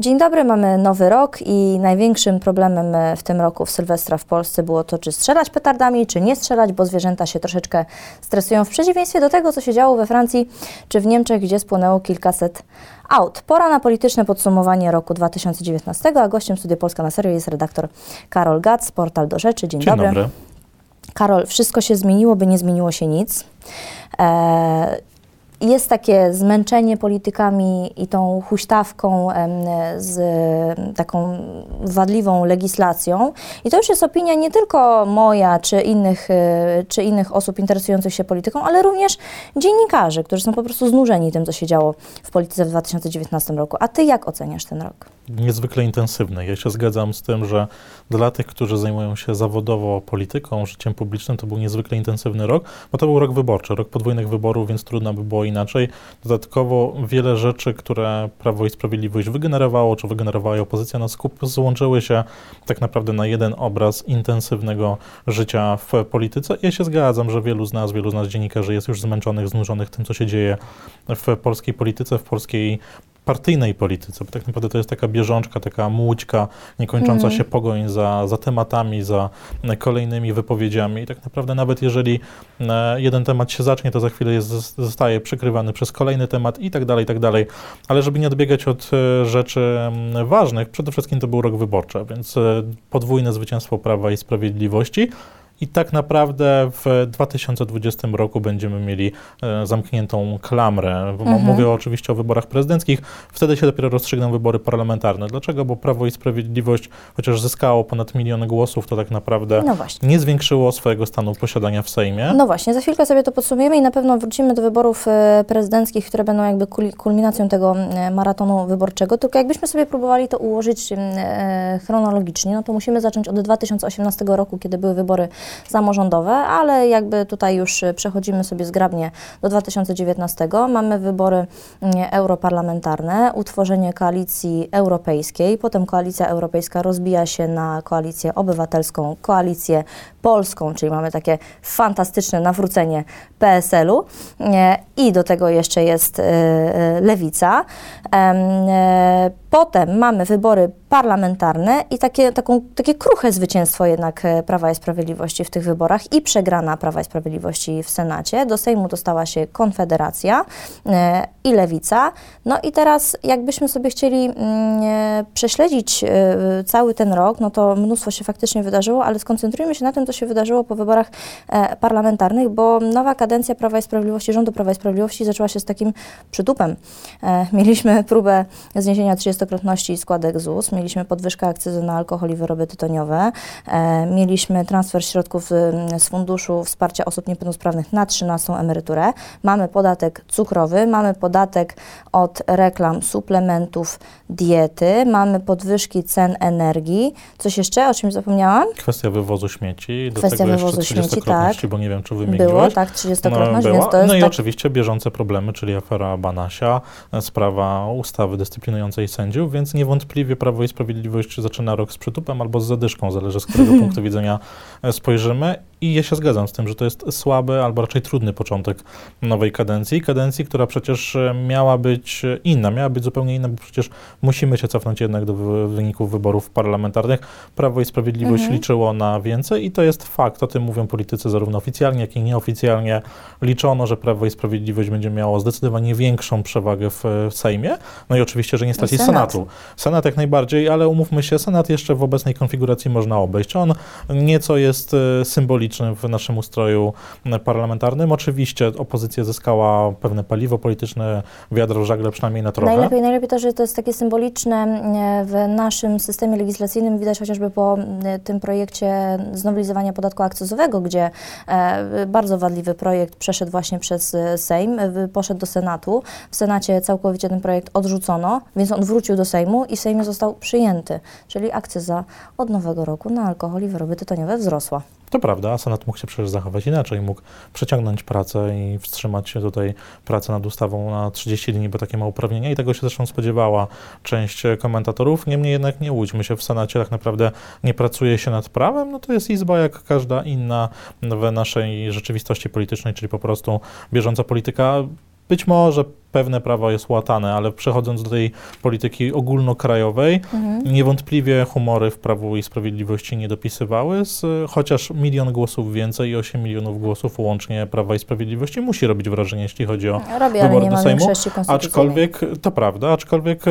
Dzień dobry, mamy nowy rok i największym problemem e, w tym roku w Sylwestra w Polsce było to, czy strzelać petardami, czy nie strzelać, bo zwierzęta się troszeczkę stresują w przeciwieństwie do tego, co się działo we Francji czy w Niemczech, gdzie spłonęło kilkaset aut. Pora na polityczne podsumowanie roku 2019, a gościem Studia Polska na serio jest redaktor Karol Gac, portal do rzeczy. Dzień, Dzień dobry. dobry. Karol, wszystko się zmieniło, by nie zmieniło się nic. E, jest takie zmęczenie politykami i tą huśtawką z taką wadliwą legislacją. I to już jest opinia nie tylko moja, czy innych, e, czy innych osób interesujących się polityką, ale również dziennikarzy, którzy są po prostu znużeni tym, co się działo w polityce w 2019 roku. A ty jak oceniasz ten rok? Niezwykle intensywny. Ja się zgadzam z tym, że dla tych, którzy zajmują się zawodowo polityką, życiem publicznym, to był niezwykle intensywny rok, bo to był rok wyborczy, rok podwójnych wyborów, więc trudno by było inaczej. Dodatkowo wiele rzeczy, które Prawo i Sprawiedliwość wygenerowało, czy wygenerowała opozycja na skup, złączyły się tak naprawdę na jeden obraz intensywnego życia w polityce. Ja się zgadzam, że wielu z nas, wielu z nas dziennikarzy jest już zmęczonych, znużonych tym, co się dzieje w polskiej polityce, w polskiej partyjnej polityce, bo tak naprawdę to jest taka bieżączka, taka młódźka, niekończąca Mhm. się pogoń za, za tematami, za e, kolejnymi wypowiedziami i tak naprawdę nawet jeżeli e, jeden temat się zacznie, to za chwilę jest, zostaje przykrywany przez kolejny temat i tak dalej, i tak dalej. Ale żeby nie odbiegać od e, rzeczy mm, ważnych, przede wszystkim to był rok wyborczy, więc podwójne zwycięstwo Prawa i Sprawiedliwości. I tak naprawdę w 2020 roku będziemy mieli e, zamkniętą klamrę. Mhm. Mówię oczywiście o wyborach prezydenckich. Wtedy się dopiero rozstrzygną wybory parlamentarne. Dlaczego? Bo Prawo i Sprawiedliwość, chociaż zyskało ponad milion głosów, to tak naprawdę No nie zwiększyło swojego stanu posiadania w Sejmie. No właśnie, za chwilkę sobie to podsumujemy i na pewno wrócimy do wyborów e, prezydenckich, które będą jakby kul- kulminacją tego e, maratonu wyborczego. Tylko jakbyśmy sobie próbowali to ułożyć chronologicznie, no to musimy zacząć od 2018 roku, kiedy były wybory samorządowe, ale jakby tutaj już e, przechodzimy sobie zgrabnie do 2019. Mamy wybory mm, europarlamentarne, utworzenie koalicji europejskiej, potem koalicja europejska rozbija się na koalicję obywatelską, koalicję polską, czyli mamy takie fantastyczne nawrócenie PSL-u e, i do tego jeszcze jest e, e, lewica. Em, Potem mamy wybory parlamentarne i takie, taką, takie kruche zwycięstwo jednak Prawa i Sprawiedliwości w tych wyborach i przegrana Prawa i Sprawiedliwości w Senacie. Do Sejmu dostała się Konfederacja i Lewica. No i teraz jakbyśmy sobie chcieli mm, prześledzić cały ten rok, no to mnóstwo się faktycznie wydarzyło, ale skoncentrujmy się na tym, co się wydarzyło po wyborach e, parlamentarnych, bo nowa kadencja Prawa i Sprawiedliwości, rządu Prawa i Sprawiedliwości zaczęła się z takim przytupem. E, Mieliśmy próbę zniesienia 30-krotności składek ZUS, mieliśmy podwyżkę akcyzy na alkohol i wyroby tytoniowe, e, mieliśmy transfer środków y, z Funduszu Wsparcia Osób Niepełnosprawnych na 13 emeryturę, mamy podatek cukrowy, mamy podatek od reklam suplementów diety, mamy podwyżki cen energii. Coś jeszcze, o czymś zapomniałam? Kwestia wywozu śmieci, do Kwestia tego jeszcze wywozu śmieci, 30-krotności, tak. bo nie wiem, czy wymieniłeś. Było, tak, 30-krotność, była. więc to jest no i tak... oczywiście bieżące problemy, czyli afera Banasia, e, sprawa ustawy dyscyplinującej sędziów, więc niewątpliwie Prawo i Sprawiedliwość zaczyna rok z przytupem albo z zadyszką, zależy z którego punktu widzenia e, spojrzymy. I ja się zgadzam z tym, że to jest słaby albo raczej trudny początek nowej kadencji. Kadencji, która przecież e, miała być inna, miała być zupełnie inna, bo przecież musimy się cofnąć jednak do wy- wyników wyborów parlamentarnych. Prawo i Sprawiedliwość Mhm. liczyło na więcej i to jest fakt. O tym mówią politycy zarówno oficjalnie, jak i nieoficjalnie. Liczono, że Prawo i Sprawiedliwość będzie miało zdecydowanie większą przewagę w, w Sejmie. No i oczywiście, że nie straci Senat. Senatu. Senat jak najbardziej, ale umówmy się, Senat jeszcze w obecnej konfiguracji można obejść. On nieco jest e, symboliczny w naszym ustroju parlamentarnym. Oczywiście opozycja zyskała pewne paliwo polityczne, wiadro w żagle przynajmniej na trochę. Najlepiej, najlepiej to, że to jest takie symboliczne e, w naszym systemie legislacyjnym. Widać chociażby po tym projekcie znowelizowania podatku akcyzowego, gdzie e, bardzo wadliwy projekt przeszedł właśnie przez e, Sejm, poszedł do Senatu. W Senacie całkowicie ten projekt odrzucono, więc on wrócił do Sejmu i w Sejmie został przyjęty. Czyli akcyza od nowego roku na alkohol i wyroby tytoniowe wzrosła. To prawda, Senat mógł się przecież zachować inaczej, mógł przeciągnąć pracę i wstrzymać się tutaj pracę nad ustawą na 30 dni, bo takie ma uprawnienia i tego się zresztą spodziewała część komentatorów. Niemniej jednak nie łudźmy się, w Senacie tak naprawdę nie pracuje się nad prawem, no to jest izba jak każda inna w naszej rzeczywistości politycznej, czyli po prostu bieżąca polityka. Być może pewne prawo jest łatane, ale przechodząc do tej polityki ogólnokrajowej, Mhm. niewątpliwie humory w Prawu i Sprawiedliwości nie dopisywały, z, chociaż milion głosów więcej i 8 milionów głosów łącznie Prawa i Sprawiedliwości musi robić wrażenie, jeśli chodzi o Robi, ale Wybór nie do Sejmu. Aczkolwiek, to prawda, aczkolwiek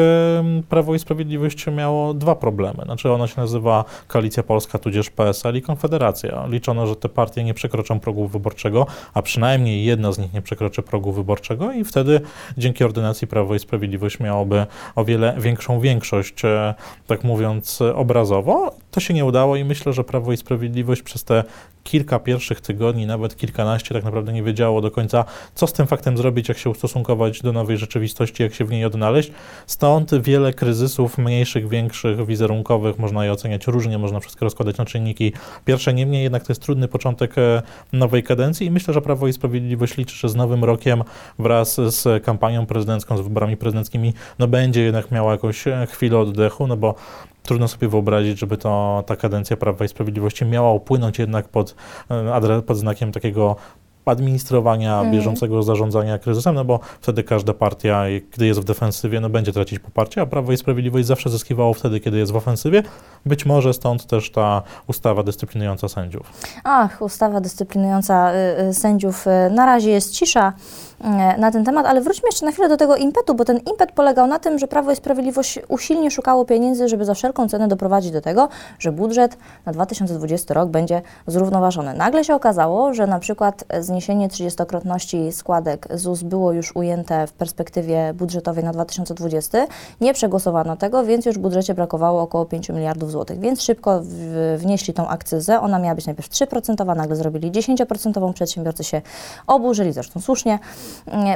Prawo i Sprawiedliwość miało dwa problemy. Znaczy ona się nazywa Koalicja Polska, tudzież PSL i Konfederacja. Liczono, że te partie nie przekroczą progu wyborczego, a przynajmniej jedna z nich nie przekroczy progu wyborczego i wtedy dzięki ordynacji Prawo i Sprawiedliwość miałoby o wiele większą większość, e, tak mówiąc e, obrazowo. To się nie udało i myślę, że Prawo i Sprawiedliwość przez te kilka pierwszych tygodni, nawet kilkanaście, tak naprawdę nie wiedziało do końca, co z tym faktem zrobić, jak się ustosunkować do nowej rzeczywistości, jak się w niej odnaleźć. Stąd wiele kryzysów, mniejszych, większych, wizerunkowych, można je oceniać różnie, można wszystko rozkładać na czynniki pierwsze. Niemniej jednak to jest trudny początek e, nowej kadencji i myślę, że Prawo i Sprawiedliwość liczy, że z nowym rokiem wraz z kampanią prezydencką, z wyborami prezydenckimi, no będzie jednak miała jakąś e, chwilę oddechu, no bo Trudno sobie wyobrazić, żeby to, ta kadencja Prawa i Sprawiedliwości miała upłynąć jednak pod, e, adre- pod znakiem takiego administrowania, Mhm. bieżącego zarządzania kryzysem, no bo wtedy każda partia, gdy jest w defensywie, no będzie tracić poparcie, a Prawo i Sprawiedliwość zawsze zyskiwało wtedy, kiedy jest w ofensywie. Być może stąd też ta ustawa dyscyplinująca sędziów. Ach, ustawa dyscyplinująca y, y, sędziów. y, Na razie jest cisza na ten temat, ale wróćmy jeszcze na chwilę do tego impetu, bo ten impet polegał na tym, że Prawo i Sprawiedliwość usilnie szukało pieniędzy, żeby za wszelką cenę doprowadzić do tego, że budżet na 2020 rok będzie zrównoważony. Nagle się okazało, że na przykład zniesienie 30-krotności składek ZUS było już ujęte w perspektywie budżetowej na 2020. Nie przegłosowano tego, więc już w budżecie brakowało około 5 miliardów złotych, więc szybko wnieśli tą akcyzę. Ona miała być najpierw 3%, nagle zrobili 10%, przedsiębiorcy się oburzyli, zresztą słusznie,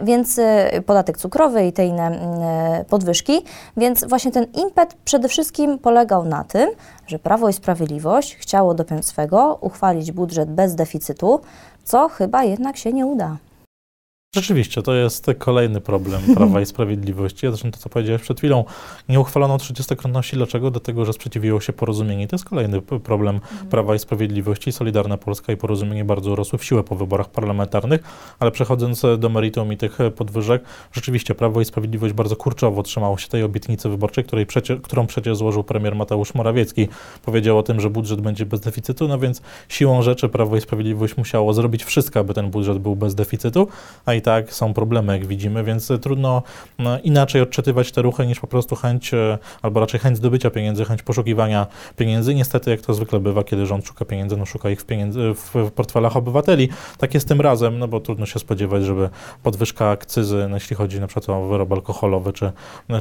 więc y, podatek cukrowy i te inne mm, podwyżki. Więc właśnie ten impet przede wszystkim polegał na tym, że Prawo i Sprawiedliwość chciało dopiąć swego, uchwalić budżet bez deficytu, co chyba jednak się nie uda. Rzeczywiście, to jest kolejny problem Prawa i Sprawiedliwości. Zresztą to, co powiedziałeś przed chwilą, nie uchwalono 30-krotności. Dlaczego? Dlatego, że sprzeciwiło się porozumienie. To jest kolejny problem Prawa i Sprawiedliwości. Solidarna Polska i porozumienie bardzo urosły w siłę po wyborach parlamentarnych, ale przechodząc do meritum i tych podwyżek, rzeczywiście Prawo i Sprawiedliwość bardzo kurczowo trzymało się tej obietnicy wyborczej, której przecie, którą przecież złożył premier Mateusz Morawiecki. Powiedział o tym, że budżet będzie bez deficytu, no więc siłą rzeczy Prawo i Sprawiedliwość musiało zrobić wszystko, aby ten budżet był bez deficytu, a i tak są problemy, jak widzimy, więc trudno no, inaczej odczytywać te ruchy niż po prostu chęć, e, albo raczej chęć zdobycia pieniędzy, chęć poszukiwania pieniędzy. Niestety, jak to zwykle bywa, kiedy rząd szuka pieniędzy, no szuka ich w, pieniędzy, w, portfelach obywateli. Tak jest tym razem, no bo trudno się spodziewać, żeby podwyżka akcyzy, no, jeśli chodzi na przykład o wyrób alkoholowy czy,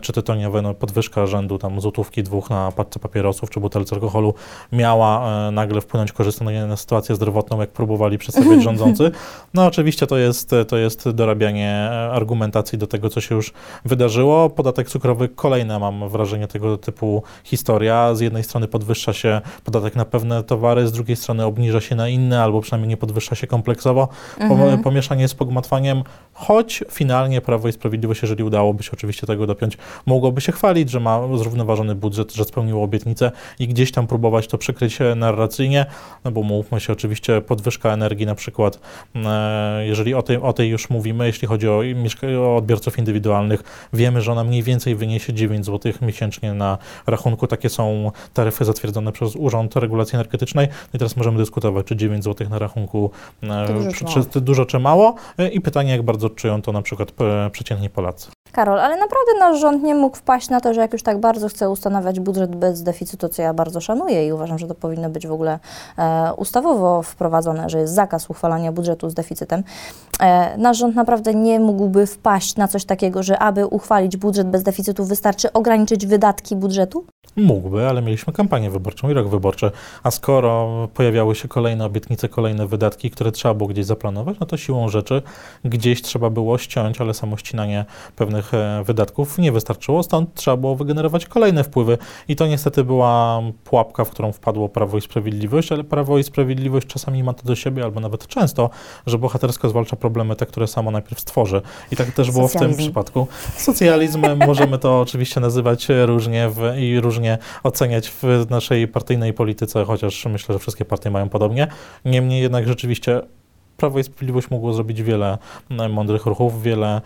czy tytoniowy, no, podwyżka rzędu tam złotówki dwóch na paczce papierosów czy butelce alkoholu miała e, nagle wpłynąć korzystnie na sytuację zdrowotną, jak próbowali przedstawiać rządzący. No oczywiście to jest, to jest dorabianie e, argumentacji do tego, co się już wydarzyło. Podatek cukrowy, kolejna mam wrażenie tego typu historia. Z jednej strony podwyższa się podatek na pewne towary, z drugiej strony obniża się na inne, albo przynajmniej nie podwyższa się kompleksowo. Mhm. Pom- Pomieszanie z pogmatwaniem, choć finalnie Prawo i Sprawiedliwość, jeżeli udałoby się oczywiście tego dopiąć, mogłoby się chwalić, że ma zrównoważony budżet, że spełniło obietnicę i gdzieś tam próbować to przykryć e, narracyjnie, no bo mówmy się, oczywiście podwyżka energii na przykład, e, jeżeli o tej, o tej już mówimy, jeśli chodzi o, o odbiorców indywidualnych, wiemy, że ona mniej więcej wyniesie 9 zł miesięcznie na rachunku. Takie są taryfy zatwierdzone przez Urząd Regulacji Energetycznej. No I teraz możemy dyskutować, czy 9 zł na rachunku e, To dużo czy, czy dużo czy mało E, i pytanie, jak bardzo czują to na przykład e, przeciętni Polacy. Karol, ale naprawdę nasz rząd nie mógł wpaść na to, że jak już tak bardzo chce ustanawiać budżet bez deficytu, co ja bardzo szanuję i uważam, że to powinno być w ogóle e, ustawowo wprowadzone, że jest zakaz uchwalania budżetu z deficytem. E, nasz rząd naprawdę nie mógłby wpaść na coś takiego, że aby uchwalić budżet bez deficytu wystarczy ograniczyć wydatki budżetu? Mógłby, ale mieliśmy kampanię wyborczą i rok wyborczy, a skoro pojawiały się kolejne obietnice, kolejne wydatki, które trzeba było gdzieś zaplanować, no to siłą rzeczy gdzieś trzeba było ściąć, ale samo ścinanie pewnych e, wydatków nie wystarczyło, stąd trzeba było wygenerować kolejne wpływy i to niestety była pułapka, w którą wpadło Prawo i Sprawiedliwość, ale Prawo i Sprawiedliwość czasami ma to do siebie, albo nawet często, że bohatersko zwalcza problemy te, które samo najpierw stworzy. I tak też było w tym Socjalizm. przypadku. Socjalizm możemy to oczywiście nazywać różnie w, i różnie oceniać w naszej partyjnej polityce, chociaż myślę, że wszystkie partie mają podobnie. Niemniej jednak rzeczywiście Prawo i Sprawiedliwość mogło zrobić wiele mądrych ruchów, wiele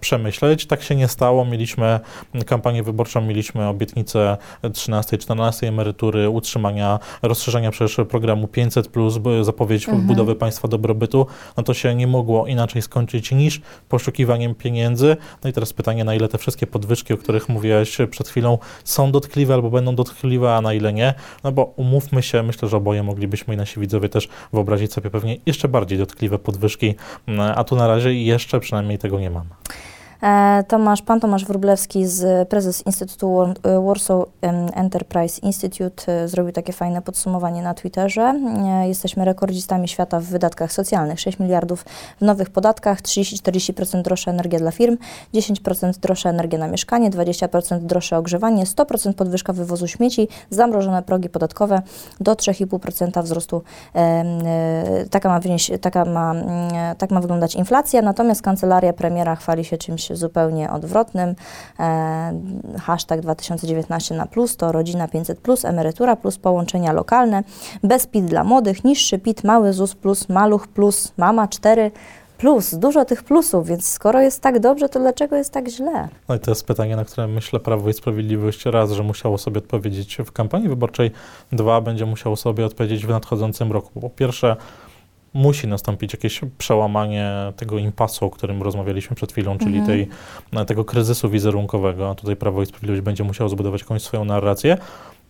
przemyśleć. Tak się nie stało. Mieliśmy kampanię wyborczą, mieliśmy obietnicę 13, 14 emerytury, utrzymania, rozszerzenia przecież programu 500, zapowiedź mhm. budowy państwa dobrobytu. No to się nie mogło inaczej skończyć niż poszukiwaniem pieniędzy. No i teraz pytanie, na ile te wszystkie podwyżki, o których mówiłeś przed chwilą, są dotkliwe albo będą dotkliwe, a na ile nie? No bo umówmy się, myślę, że oboje moglibyśmy i nasi widzowie też wyobrazić sobie pewnie jeszcze bardziej dotkliwe podwyżki, a tu na razie jeszcze przynajmniej tego nie mamy. E, Tomasz, pan Tomasz Wróblewski, z prezes Instytutu e, Warsaw Enterprise Institute, e, zrobił takie fajne podsumowanie na Twitterze. Jesteśmy rekordzistami świata w wydatkach socjalnych. 6 miliardów w nowych podatkach, 30-40% droższa energia dla firm, 10% droższa energia na mieszkanie, 20% droższe ogrzewanie, 100% podwyżka wywozu śmieci, zamrożone progi podatkowe do 3,5% wzrostu. Taka ma, taka ma, tak ma wyglądać inflacja, natomiast kancelaria premiera chwali się czymś zupełnie odwrotnym. E, hashtag 2019 na plus to rodzina 500 plus, emerytura plus, połączenia lokalne, bez PIT dla młodych, niższy PIT, mały ZUS plus, maluch plus, mama 4 plus, dużo tych plusów, więc skoro jest tak dobrze, to dlaczego jest tak źle? No i to jest pytanie, na które myślę Prawo i Sprawiedliwość raz, że musiało sobie odpowiedzieć w kampanii wyborczej, dwa, będzie musiało sobie odpowiedzieć w nadchodzącym roku. Po pierwsze, musi nastąpić jakieś przełamanie tego impasu, o którym rozmawialiśmy przed chwilą, czyli mhm. tej, tego kryzysu wizerunkowego. A tutaj Prawo i Sprawiedliwość będzie musiało zbudować jakąś swoją narrację.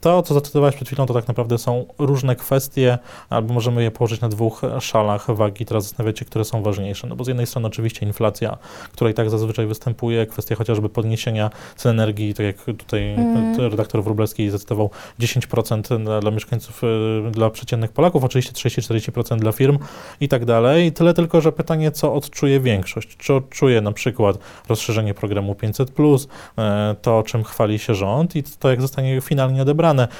To, co zacytowałeś przed chwilą, to tak naprawdę są różne kwestie, albo możemy je położyć na dwóch szalach wagi. Teraz zastanawiać się, które są ważniejsze. No bo z jednej strony oczywiście inflacja, która i tak zazwyczaj występuje, kwestia chociażby podniesienia cen energii, tak jak tutaj mm. redaktor Wróblewski zacytował, 10% dla, dla mieszkańców, y, dla przeciętnych Polaków, oczywiście 30-40% dla firm i tak dalej. Tyle tylko, że pytanie, co odczuje większość? Czy odczuje na przykład rozszerzenie programu 500+, e, to czym chwali się rząd i to jak zostanie finalnie odebrane, экрана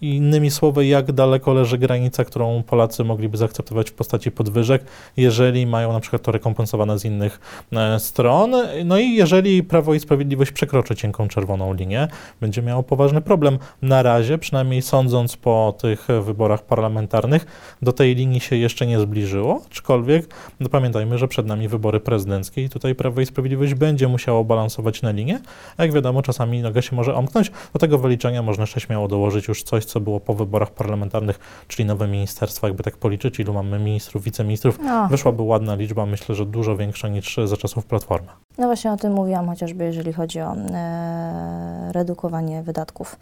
Innymi słowy, jak daleko leży granica, którą Polacy mogliby zaakceptować w postaci podwyżek, jeżeli mają na przykład to rekompensowane z innych e, stron. No i jeżeli Prawo i Sprawiedliwość przekroczy cienką czerwoną linię, będzie miało poważny problem. Na razie, przynajmniej sądząc po tych wyborach parlamentarnych, do tej linii się jeszcze nie zbliżyło, aczkolwiek no pamiętajmy, że przed nami wybory prezydenckie i tutaj Prawo i Sprawiedliwość będzie musiało balansować na linię, a jak wiadomo, czasami noga się może omknąć. Do tego wyliczenia można jeszcze śmiało dołożyć już coś, co było po wyborach parlamentarnych, czyli nowe ministerstwa, jakby tak policzyć, ilu mamy ministrów, wiceministrów, no. wyszłaby ładna liczba, myślę, że dużo większa niż za czasów Platformy. No właśnie o tym mówiłam, chociażby jeżeli chodzi o e, redukowanie wydatków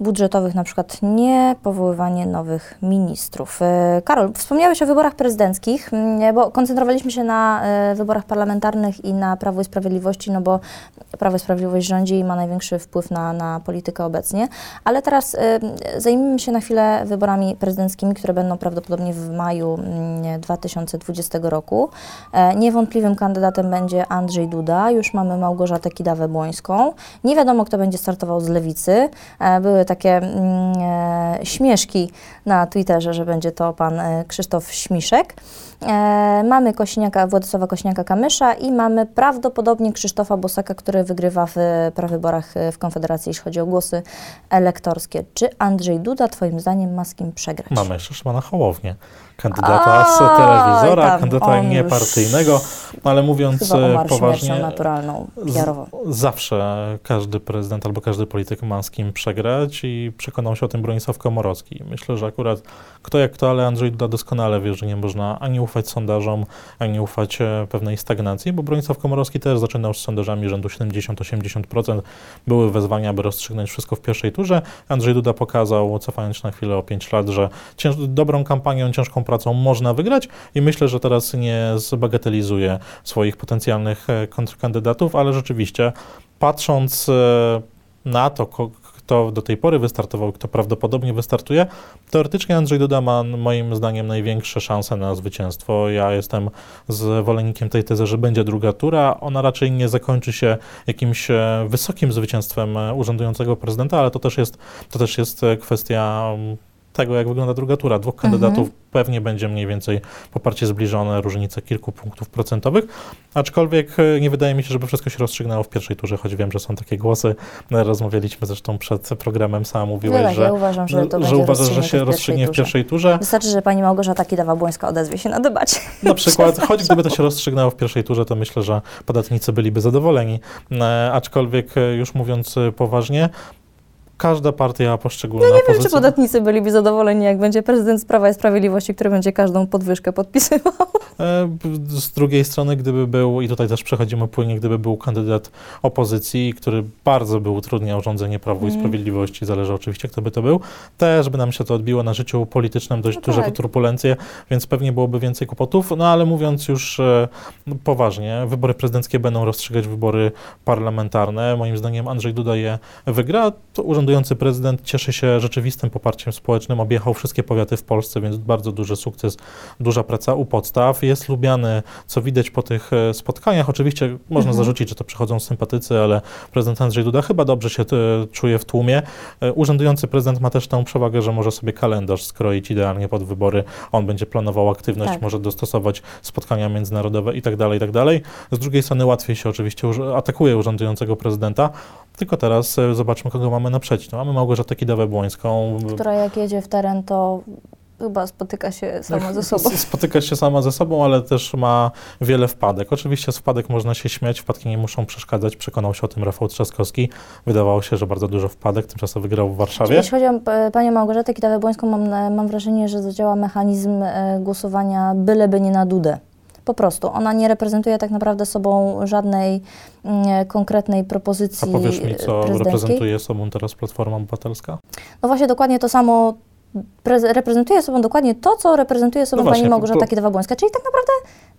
budżetowych, na przykład nie powoływanie nowych ministrów. E, Karol, wspomniałeś o wyborach prezydenckich, bo koncentrowaliśmy się na e, wyborach parlamentarnych i na Prawo i Sprawiedliwości, no bo Prawo i Sprawiedliwość rządzi i ma największy wpływ na, na politykę obecnie, ale teraz e, zajmijmy się na chwilę wyborami prezydenckimi, które będą prawdopodobnie w maju 2020 mm, roku. Niewątpliwym kandydatem będzie Andrzej Duda, już mamy Małgorzatę Kidawę-Błońską. Nie wiadomo, kto będzie startował z lewicy. Były takie mm, e, śmieszki na Twitterze, że będzie to pan e, Krzysztof Śmiszek. E, mamy Kośniaka, Władysława Kośniaka-Kamysza i mamy prawdopodobnie Krzysztofa Bosaka, który wygrywa w prawyborach w Konfederacji, jeśli chodzi o głosy elektorskie. Czy Andrzej Duda, twoim zdaniem, ma z kim przegrać? Mamy jeszcze Szymona Hołownię kandydata z telewizora, kandydata niepartyjnego, ale mówiąc poważnie, naturalną, zawsze każdy prezydent albo każdy polityk ma z kim przegrać i przekonał się o tym Bronisław Komorowski. Myślę, że akurat kto jak kto, ale Andrzej Duda doskonale wie, że nie można ani ufać sondażom, ani ufać e, pewnej stagnacji, bo Bronisław Komorowski też zaczynał z sondażami rzędu 70-80%. Były wezwania, aby rozstrzygnąć wszystko w pierwszej turze. Andrzej Duda pokazał, cofając się na chwilę o 5 lat, że cięż, dobrą kampanią, ciężką pracą można wygrać i myślę, że teraz nie zbagatelizuje swoich potencjalnych e, kontrkandydatów, ale rzeczywiście patrząc e, na to, kto do tej pory wystartował, kto prawdopodobnie wystartuje, teoretycznie Andrzej Duda ma moim zdaniem największe szanse na zwycięstwo. Ja jestem zwolennikiem tej tezy, że będzie druga tura. Ona raczej nie zakończy się jakimś e, wysokim zwycięstwem urzędującego prezydenta, ale to też jest, to też jest kwestia tego, jak wygląda druga tura. Dwóch kandydatów pewnie będzie mniej więcej poparcie zbliżone, różnica kilku punktów procentowych, aczkolwiek e, nie wydaje mi się, żeby wszystko się rozstrzygnęło w pierwszej turze, choć wiem, że są takie głosy. Rozmawialiśmy zresztą przed programem, sama mówiłeś, No tak, że, ja uważam, że że uważasz, że się rozstrzygnie w pierwszej turze. Wystarczy, że pani Małgorzata Kidawa-Błońska odezwie się na debacie. Na przykład, choć gdyby to się rozstrzygnęło w pierwszej turze, to myślę, że podatnicy byliby zadowoleni. E, aczkolwiek, e, już mówiąc poważnie, każda partia poszczególna Nie wiem, czy podatnicy byliby zadowoleni, jak będzie prezydent z Prawa i Sprawiedliwości, który będzie każdą podwyżkę podpisywał. E, Z drugiej strony, gdyby był, i tutaj też przechodzimy płynnie, gdyby był kandydat opozycji, który bardzo by utrudniał rządzenie Prawu i Mm. Sprawiedliwości, zależy oczywiście, kto by to był, też by nam się to odbiło na życiu politycznym dość No duże tak. turbulencje, więc pewnie byłoby więcej kłopotów. No ale mówiąc już e, poważnie, wybory prezydenckie będą rozstrzygać wybory parlamentarne. Moim zdaniem Andrzej Duda je wygra. Urzędujący prezydent cieszy się rzeczywistym poparciem społecznym, objechał wszystkie powiaty w Polsce, więc bardzo duży sukces, duża praca u podstaw. Jest lubiany, co widać po tych e, spotkaniach. Oczywiście można Mhm. zarzucić, że to przychodzą sympatycy, ale prezydent Andrzej Duda chyba dobrze się e, czuje w tłumie. E, Urzędujący prezydent ma też tę przewagę, że może sobie kalendarz skroić idealnie pod wybory. On będzie planował aktywność, Tak. może dostosować spotkania międzynarodowe i tak dalej, i tak. Z drugiej strony łatwiej się oczywiście atakuje urzędującego prezydenta, tylko teraz zobaczmy, kogo mamy naprzeciw. No, mamy Małgorzatę Kidawę-Błońską. Która jak jedzie w teren, to chyba spotyka się sama ze sobą. Spotyka się sama ze sobą, ale też ma wiele wpadek. Oczywiście z wpadek można się śmiać, wpadki nie muszą przeszkadzać. Przekonał się o tym Rafał Trzaskowski. Wydawało się, że bardzo dużo wpadek, tymczasem wygrał w Warszawie. Jeśli chodzi o e, panią Małgorzatę Kidawę-Błońską, mam, mam wrażenie, że zadziała mechanizm e, głosowania byleby nie na Dudę. Po prostu. Ona nie reprezentuje tak naprawdę sobą żadnej mm, konkretnej A propozycji powiesz mi, co reprezentuje sobą teraz Platforma Obywatelska? No właśnie dokładnie to samo reprezentuje sobą dokładnie to, co reprezentuje sobą No właśnie, pani Małgorzata to- Kidawa-Błońska, czyli tak naprawdę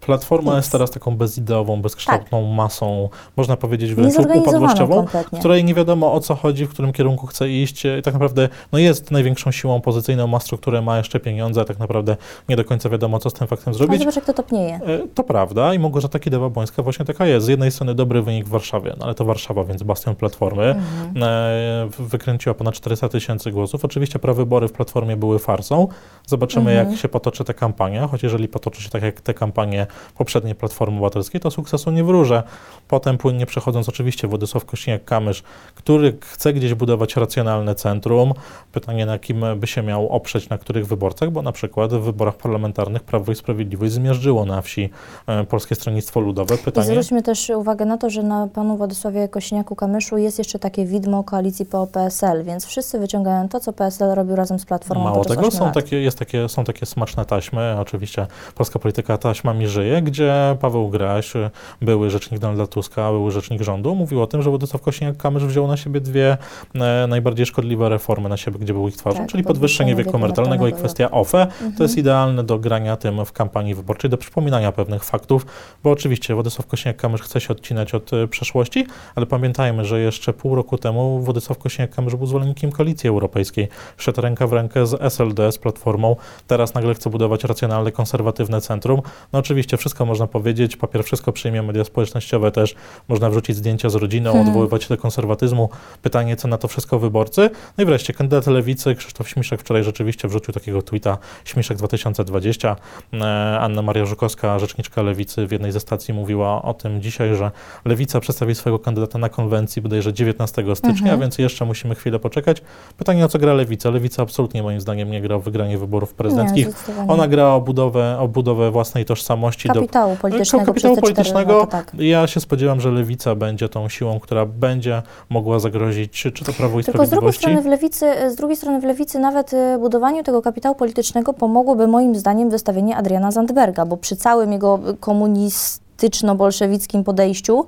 Platforma Nic. jest teraz taką bezideową, bezkształtną masą, można powiedzieć wręcz upadłościową, w której nie wiadomo o co chodzi, w którym kierunku chce iść. I tak naprawdę no jest największą siłą opozycyjną, ma strukturę, ma jeszcze pieniądze, a tak naprawdę nie do końca wiadomo, co z tym faktem Ale zrobić. zobacz, jak to topnieje. E, To prawda i Małgorzata Kidawa-Błońska właśnie taka jest. Z jednej strony dobry wynik w Warszawie, no ale to Warszawa, więc bastion Platformy. Mhm. E, Wykręciła ponad 400 tysięcy głosów. Oczywiście prawybory w Platformie były farsą. Zobaczymy, Mhm. jak się potoczy ta kampania, choć jeżeli potoczy się tak jak te kampanie poprzedniej Platformy Obywatelskiej, to sukcesu nie wróżę. Potem płynnie przechodząc oczywiście Władysław Kośniak-Kamysz, który chce gdzieś budować racjonalne centrum. Pytanie, na kim by się miał oprzeć, na których wyborcach, bo na przykład w wyborach parlamentarnych Prawo i Sprawiedliwość zmiażdżyło na wsi e, Polskie Stronnictwo Ludowe. I Pytanie, zwróćmy też uwagę na to, że na panu Władysławie Kośniaku-Kamyszu jest jeszcze takie widmo koalicji PO-PSL, więc wszyscy wyciągają to, co PSL robił razem z Platformą Mało tego, są lat. takie, jest takie, są takie smaczne taśmy, oczywiście polska polityka taśmami żyje, gdzie Paweł Graś, były rzecznik Donalda Tuska, były rzecznik rządu, mówił o tym, że Władysław Kosiniak-Kamysz wziął na siebie dwie e, najbardziej szkodliwe reformy na siebie, gdzie był ich twarzą, Tak, czyli podwyższenie wieku emerytalnego i kwestia OFE. To Mhm. jest idealne do grania tym w kampanii wyborczej, do przypominania pewnych faktów, bo oczywiście Władysław Kosiniak-Kamysz chce się odcinać od e, przeszłości, ale pamiętajmy, że jeszcze pół roku temu Władysław Kosiniak-Kamysz był zwolennikiem Koalicji Europejskiej, szedł ręka w rękę z SLD, z Platformą, teraz nagle chce budować racjonalne, konserwatywne centrum. No oczywiście wszystko można powiedzieć, papier wszystko przyjmie, media społecznościowe też, można wrzucić zdjęcia z rodziną, Hmm. odwoływać się do konserwatyzmu. Pytanie, co na to wszystko wyborcy. No i wreszcie kandydat Lewicy, Krzysztof Śmiszek wczoraj rzeczywiście wrzucił takiego tweeta, Śmiszek 2020. E, Anna Maria Żukowska, rzeczniczka Lewicy w jednej ze stacji mówiła o tym dzisiaj, że Lewica przedstawi swojego kandydata na konwencji bodajże 19 stycznia, Mhm. więc jeszcze musimy chwilę poczekać. Pytanie, o co gra Lewica? Lewica absolutnie moim zdaniem nie gra w wygranie wyborów prezydenckich. Nie. Ona gra o budowę, o budowę własnej tożsamości. Kapitału politycznego te cztery politycznego. lata, tak. ja się spodziewam, że Lewica będzie tą siłą, która będzie mogła zagrozić czy, czy to Prawo i Tylko z drugiej strony w lewicy, z drugiej strony w lewicy nawet y, budowaniu tego kapitału politycznego pomogłoby moim zdaniem wystawienie Adriana Zandberga, bo przy całym jego komunistyczno-bolszewickim podejściu e,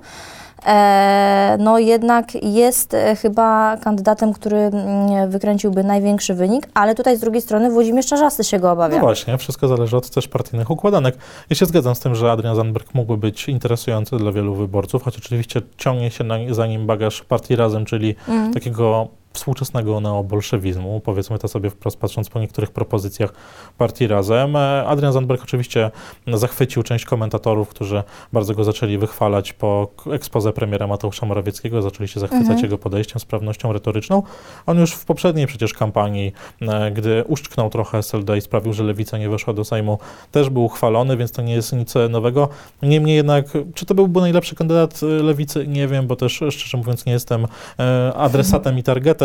no jednak jest e, chyba kandydatem, który mm, wykręciłby największy wynik, ale tutaj z drugiej strony Włodzimierz Czarzasty się go obawia. No właśnie, wszystko zależy od też partyjnych układanek. Ja się zgadzam z tym, że Adrian Zandberg mógłby być interesujący dla wielu wyborców, choć oczywiście ciągnie się na, za nim bagaż partii Razem, czyli Mm. takiego współczesnego neobolszewizmu, powiedzmy to sobie wprost, patrząc po niektórych propozycjach partii Razem. E, Adrian Zandberg oczywiście zachwycił część komentatorów, którzy bardzo go zaczęli wychwalać po ekspoze premiera Mateusza Morawieckiego, zaczęli się zachwycać mhm. jego podejściem, sprawnością retoryczną. On już w poprzedniej przecież kampanii, e, gdy uszczknął trochę SLD i sprawił, że Lewica nie weszła do Sejmu, też był chwalony, więc to nie jest nic nowego. Niemniej jednak, czy to byłby najlepszy kandydat Lewicy? Nie wiem, bo też szczerze mówiąc nie jestem adresatem i targetem,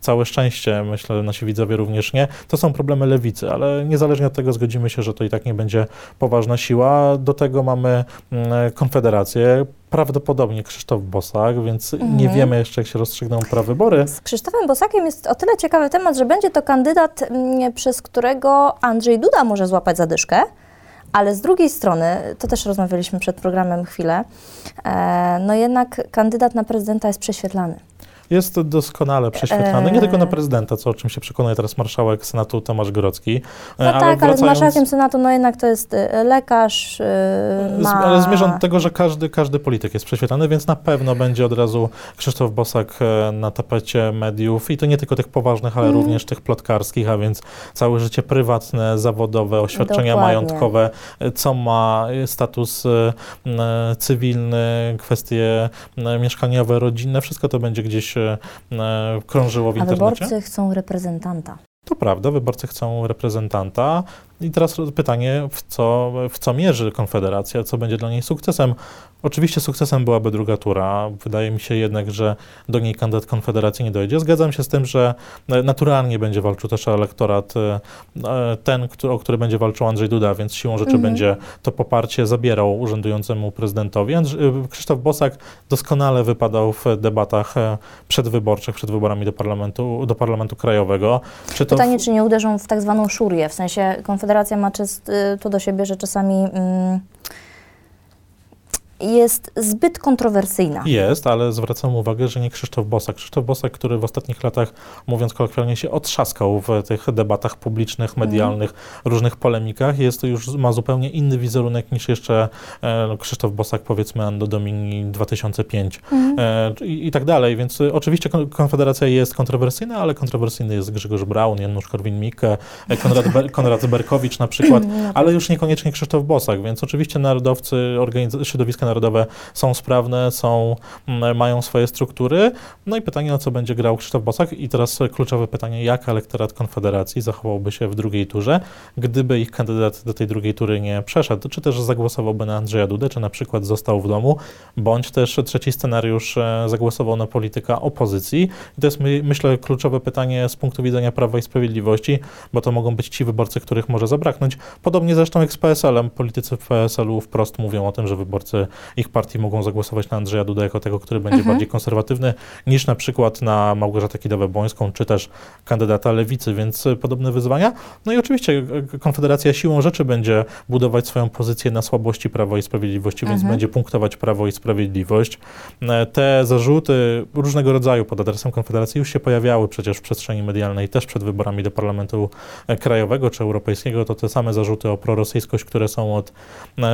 całe szczęście, myślę, nasi widzowie również nie, to są problemy lewicy, ale niezależnie od tego zgodzimy się, że to i tak nie będzie poważna siła. Do tego mamy mm, Konfederację, prawdopodobnie Krzysztof Bosak, więc mhm. nie wiemy jeszcze, jak się rozstrzygną prawybory. Z Krzysztofem Bosakiem jest o tyle ciekawy temat, że będzie to kandydat, mm, przez którego Andrzej Duda może złapać zadyszkę. Ale z drugiej strony, to też rozmawialiśmy przed programem chwilę, e, no jednak kandydat na prezydenta jest prześwietlany jest doskonale prześwietlany, nie tylko na prezydenta, co o czym się przekonuje teraz marszałek Senatu Tomasz Grodzki. No ale tak, wracając... ale z marszałkiem Senatu, no jednak to jest y, lekarz, ma... Ale zmierzam do tego, że każdy, każdy polityk jest prześwietlany, więc na pewno będzie od razu Krzysztof Bosak e, na tapecie mediów i to nie tylko tych poważnych, ale mm. również tych plotkarskich, a więc całe życie prywatne, zawodowe, oświadczenia Dokładnie. majątkowe, e, co ma e, status cywilny, kwestie mieszkaniowe, rodzinne, wszystko to będzie gdzieś E, krążyło w A internecie. wyborcy chcą reprezentanta. To prawda, wyborcy chcą reprezentanta. I teraz pytanie, w co, w co mierzy Konfederacja, co będzie dla niej sukcesem? Oczywiście sukcesem byłaby druga tura. Wydaje mi się jednak, że do niej kandydat Konfederacji nie dojdzie. Zgadzam się z tym, że naturalnie będzie walczył też elektorat e, ten, o który będzie walczył Andrzej Duda, więc siłą rzeczy mhm. będzie to poparcie zabierał urzędującemu prezydentowi. Andrzej, e, Krzysztof Bosak doskonale wypadał w debatach e, przedwyborczych, przed wyborami do parlamentu, do parlamentu krajowego. Czy Pytanie, w... czy nie uderzą w tak zwaną szurię, w sensie Konfederacja Konfederacja ma czyst, y, to do siebie, że czasami mm, jest zbyt kontrowersyjna. Jest, ale zwracam uwagę, że nie Krzysztof Bosak. Krzysztof Bosak, który w ostatnich latach, mówiąc kolokwialnie, się otrzaskał w tych debatach publicznych, mhm. medialnych, mm. różnych polemikach, jest już, ma zupełnie inny wizerunek niż jeszcze e, Krzysztof Bosak, powiedzmy, Ando Domini 2005 mm. e, i, i, tak dalej. Więc e, oczywiście Konfederacja jest kontrowersyjna, ale kontrowersyjny jest Grzegorz Braun, Janusz Korwin-Mikke, e, Konrad, Ber Konrad Berkowicz na przykład, no ale już niekoniecznie Krzysztof Bosak, więc oczywiście narodowcy, środowiska narodowe są sprawne, są, mm, mają swoje struktury. No i pytanie, na co będzie grał Krzysztof Bosak. I teraz kluczowe pytanie, jak elektorat Konfederacji zachowałby się w drugiej turze, gdyby ich kandydat do tej drugiej tury nie przeszedł, czy też zagłosowałby na Andrzeja Dudę, czy na przykład został w domu, bądź też trzeci scenariusz e, zagłosował na polityka opozycji. I to jest, myślę, kluczowe pytanie z punktu widzenia Prawa i Sprawiedliwości, bo to mogą być ci wyborcy, których może zabraknąć. Podobnie zresztą jak z PSL-em. Politycy w PSL-u wprost mówią o tym, że wyborcy ich partii mogą zagłosować na Andrzeja Duda jako tego, który będzie mhm. bardziej konserwatywny, niż na przykład na Małgorzatę Kidawę-Błońską, czy też kandydata Lewicy, więc podobne wyzwania. No i oczywiście Konfederacja siłą rzeczy będzie budować swoją pozycję na słabości Prawa i Sprawiedliwości, więc mhm. będzie punktować Prawo i Sprawiedliwość. Te zarzuty różnego rodzaju pod adresem Konfederacji już się pojawiały przecież w przestrzeni medialnej, też przed wyborami do Parlamentu Krajowego czy Europejskiego. To te same zarzuty o prorosyjskość, które są od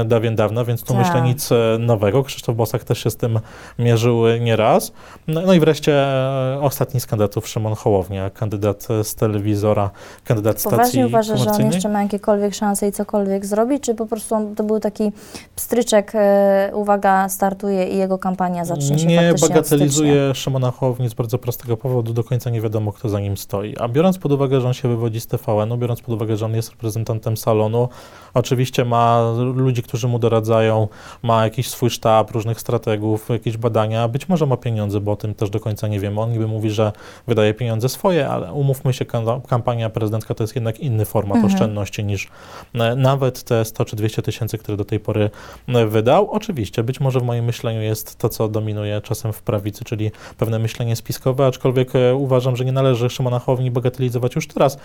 dawien dawna, więc tu tak. myślę nic nowego. Krzysztof Bosak też się z tym mierzył nieraz. No, no i wreszcie e, ostatni z kandydatów, Szymon Hołownia, kandydat z telewizora, kandydat stacji Poważnie uważa, że on jeszcze ma jakiekolwiek szanse i cokolwiek zrobi, czy po prostu on, to był taki pstryczek, e, uwaga, startuje i jego kampania zacznie się Nie bagatelizuje Szymona Hołowni z bardzo prostego powodu, do końca nie wiadomo, kto za nim stoi. A biorąc pod uwagę, że on się wywodzi z TVN-u, biorąc pod uwagę, że on jest reprezentantem salonu, oczywiście ma ludzi, którzy mu doradzają, ma jakiś swój sztab różnych strategów, jakieś badania, być może ma pieniądze, bo o tym też do końca nie wiemy. On niby mówi, że wydaje pieniądze swoje, ale umówmy się, kampania prezydencka to jest jednak inny format mhm. oszczędności niż e, nawet te 100 czy 200 tysięcy, które do tej pory e, wydał. Oczywiście, być może w moim myśleniu jest to, co dominuje czasem w prawicy, czyli pewne myślenie spiskowe, aczkolwiek e, uważam, że nie należy Szymona Hołowni bagatelizować już teraz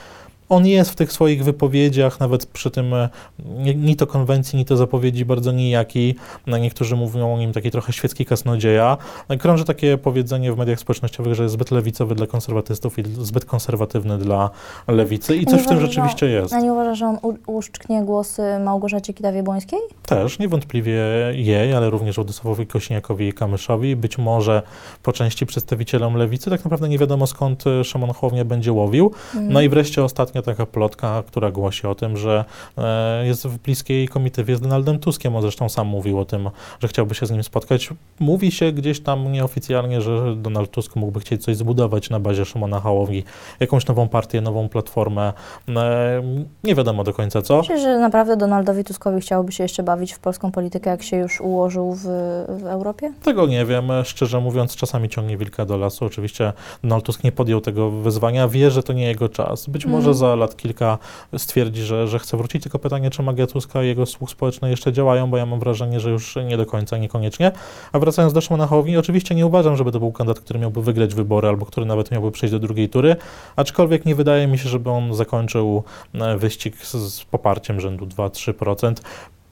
on jest w tych swoich wypowiedziach, nawet przy tym e, ni, to konwencji, ni to zapowiedzi bardzo nijaki. No, Niektórzy mówią o nim taki trochę świecki kasnodzieja. No, Krąży takie powiedzenie w mediach społecznościowych, że jest zbyt lewicowy dla konserwatystów i zbyt konserwatywny dla lewicy i coś w tym rzeczywiście jest. A nie uważasz, że on uszczknie głosy Małgorzacie Kidawie-Błońskiej? Też, niewątpliwie jej, ale również Władysławowi Kośniakowi i Kamyszowi, być może po części przedstawicielom lewicy. Tak naprawdę nie wiadomo skąd Szymon Hołownia będzie łowił. No i wreszcie taka plotka, która głosi o tym, że e, jest w bliskiej komitywie z Donaldem Tuskiem. On zresztą sam mówił o tym, że chciałby się z nim spotkać. Mówi się gdzieś tam nieoficjalnie, że Donald Tusk mógłby chcieć coś zbudować na bazie Szymona Hołowni. Jakąś nową partię, nową platformę. E, nie wiadomo do końca co. Myślę, że naprawdę Donaldowi Tuskowi chciałoby się jeszcze bawić w polską politykę, jak się już ułożył w, w Europie? Tego nie wiem. Szczerze mówiąc, czasami ciągnie wilka do lasu. Oczywiście Donald Tusk nie podjął tego wyzwania. Wie, że to nie jego czas. Być Mhm. może za lat kilka stwierdzi, że, że chce wrócić. Tylko pytanie, czy magia Tuska i jego sług społeczny jeszcze działają, bo ja mam wrażenie, że już nie do końca, niekoniecznie. A wracając do Szymona Hołowni, oczywiście nie uważam, żeby to był kandydat, który miałby wygrać wybory albo który nawet miałby przejść do drugiej tury. Aczkolwiek nie wydaje mi się, żeby on zakończył e, wyścig z, z poparciem rzędu 2-3%.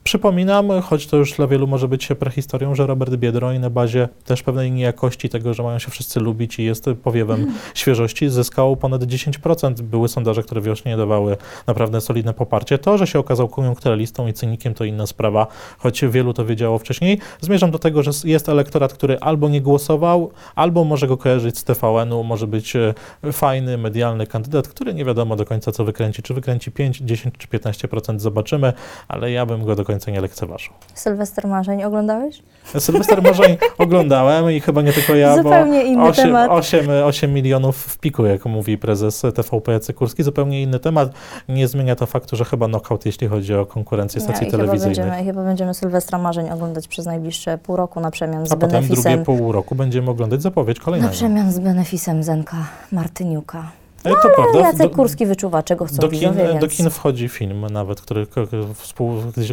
Przypominam, choć to już dla wielu może być prehistorią, że Robert Biedroń na bazie też pewnej niejakości tego, że mają się wszyscy lubić i jest powiewem świeżości, zyskał ponad 10%. Były sondaże, które wiośnie dawały naprawdę solidne poparcie. To, że się okazał koniunkturalistą i cynikiem, to inna sprawa, choć wielu to wiedziało wcześniej. Zmierzam do tego, że jest elektorat, który albo nie głosował, albo może go kojarzyć z TVN-u, może być e, fajny, medialny kandydat, który nie wiadomo do końca, co wykręci. Czy wykręci 5, 10 czy 15%, zobaczymy, ale ja bym go do końca nie lekceważył. Sylwester Marzeń oglądałeś? Sylwester Marzeń oglądałem i chyba nie tylko ja, Zupełnie bo inny 8, temat. 8, 8 milionów w piku, jak mówi prezes TVP Jacek Kurski, zupełnie inny temat. Nie zmienia to faktu, że chyba knockout, jeśli chodzi o konkurencję stacji chyba telewizyjnych. będziemy, chyba będziemy Sylwestra Marzeń oglądać przez najbliższe pół roku na przemian z A potem benefisem. drugie pół roku będziemy oglądać zapowiedź Na kolejnego. przemian z benefisem Zenka Martyniuka. No, to prawda. Jacek Do- Kurski wyczuwa, czego chcą Do kin, więc... do kin wchodzi film nawet, który,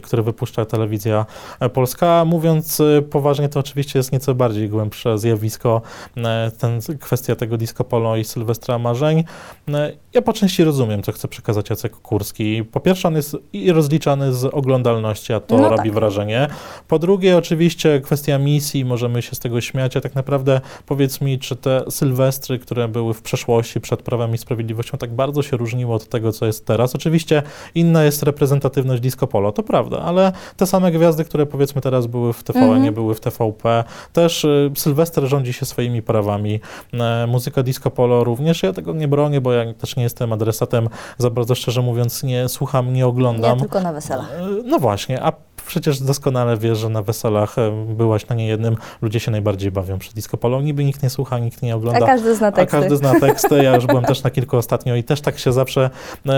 który wypuszcza telewizja polska. Mówiąc e, poważnie, to oczywiście jest nieco bardziej głębsze zjawisko, e, ten, kwestia tego disco polo i Sylwestra Marzeń. E, Ja po części rozumiem, co chce przekazać Jacek Kurski. Po pierwsze, on jest i rozliczany z oglądalności, a to No robi tak. wrażenie. Po drugie, oczywiście kwestia misji, możemy się z tego śmiać, a tak naprawdę powiedz mi, czy te Sylwestry, które były w przeszłości przed Prawem i Sprawiedliwością, tak bardzo się różniły od tego, co jest teraz. Oczywiście inna jest reprezentatywność disco polo, to prawda, ale te same gwiazdy, które powiedzmy teraz były w TVN, Mhm. były w TVP, też y, Sylwester rządzi się swoimi prawami. E, muzyka disco polo również, ja tego nie bronię, bo ja też nie jestem adresatem, za bardzo szczerze mówiąc nie słucham, nie oglądam. tylko na weselach. E, No właśnie, a przecież doskonale wiesz, że na weselach byłaś na niejednym, ludzie się najbardziej bawią przy disco polo, niby nikt nie słucha, nikt nie A ogląda. każdy zna A teksty. każdy zna teksty, ja już byłem też na kilku ostatnio i też tak się zawsze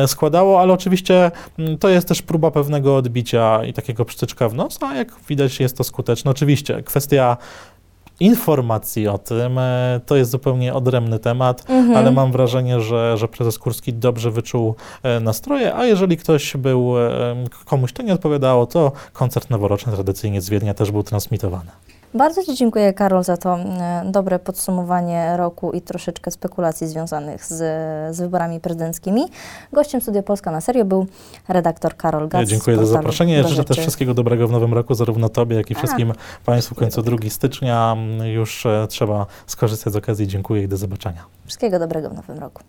składało, ale oczywiście mm, to jest też próba pewnego odbicia i takiego psztyczka w nos, a jak widać jest to skuteczne. Oczywiście kwestia informacji o tym e, to jest zupełnie odrębny temat, Mhm. ale mam wrażenie, że, że prezes Kurski dobrze wyczuł e, nastroje, a jeżeli ktoś był, e, komuś to nie odpowiadało, to koncert noworoczny tradycyjnie z Wiednia też był transmitowany. Bardzo Ci dziękuję, Karol, za to e, dobre podsumowanie roku i troszeczkę spekulacji związanych z, z wyborami prezydenckimi. Gościem Studio Polska na serio był redaktor Karol Gac. Ja dziękuję za zaproszenie. Życzę też wszystkiego dobrego w nowym roku, zarówno Tobie, jak i A. wszystkim Państwu. W końcu 2 stycznia już e, trzeba skorzystać z okazji. Dziękuję i do zobaczenia. Wszystkiego dobrego w nowym roku.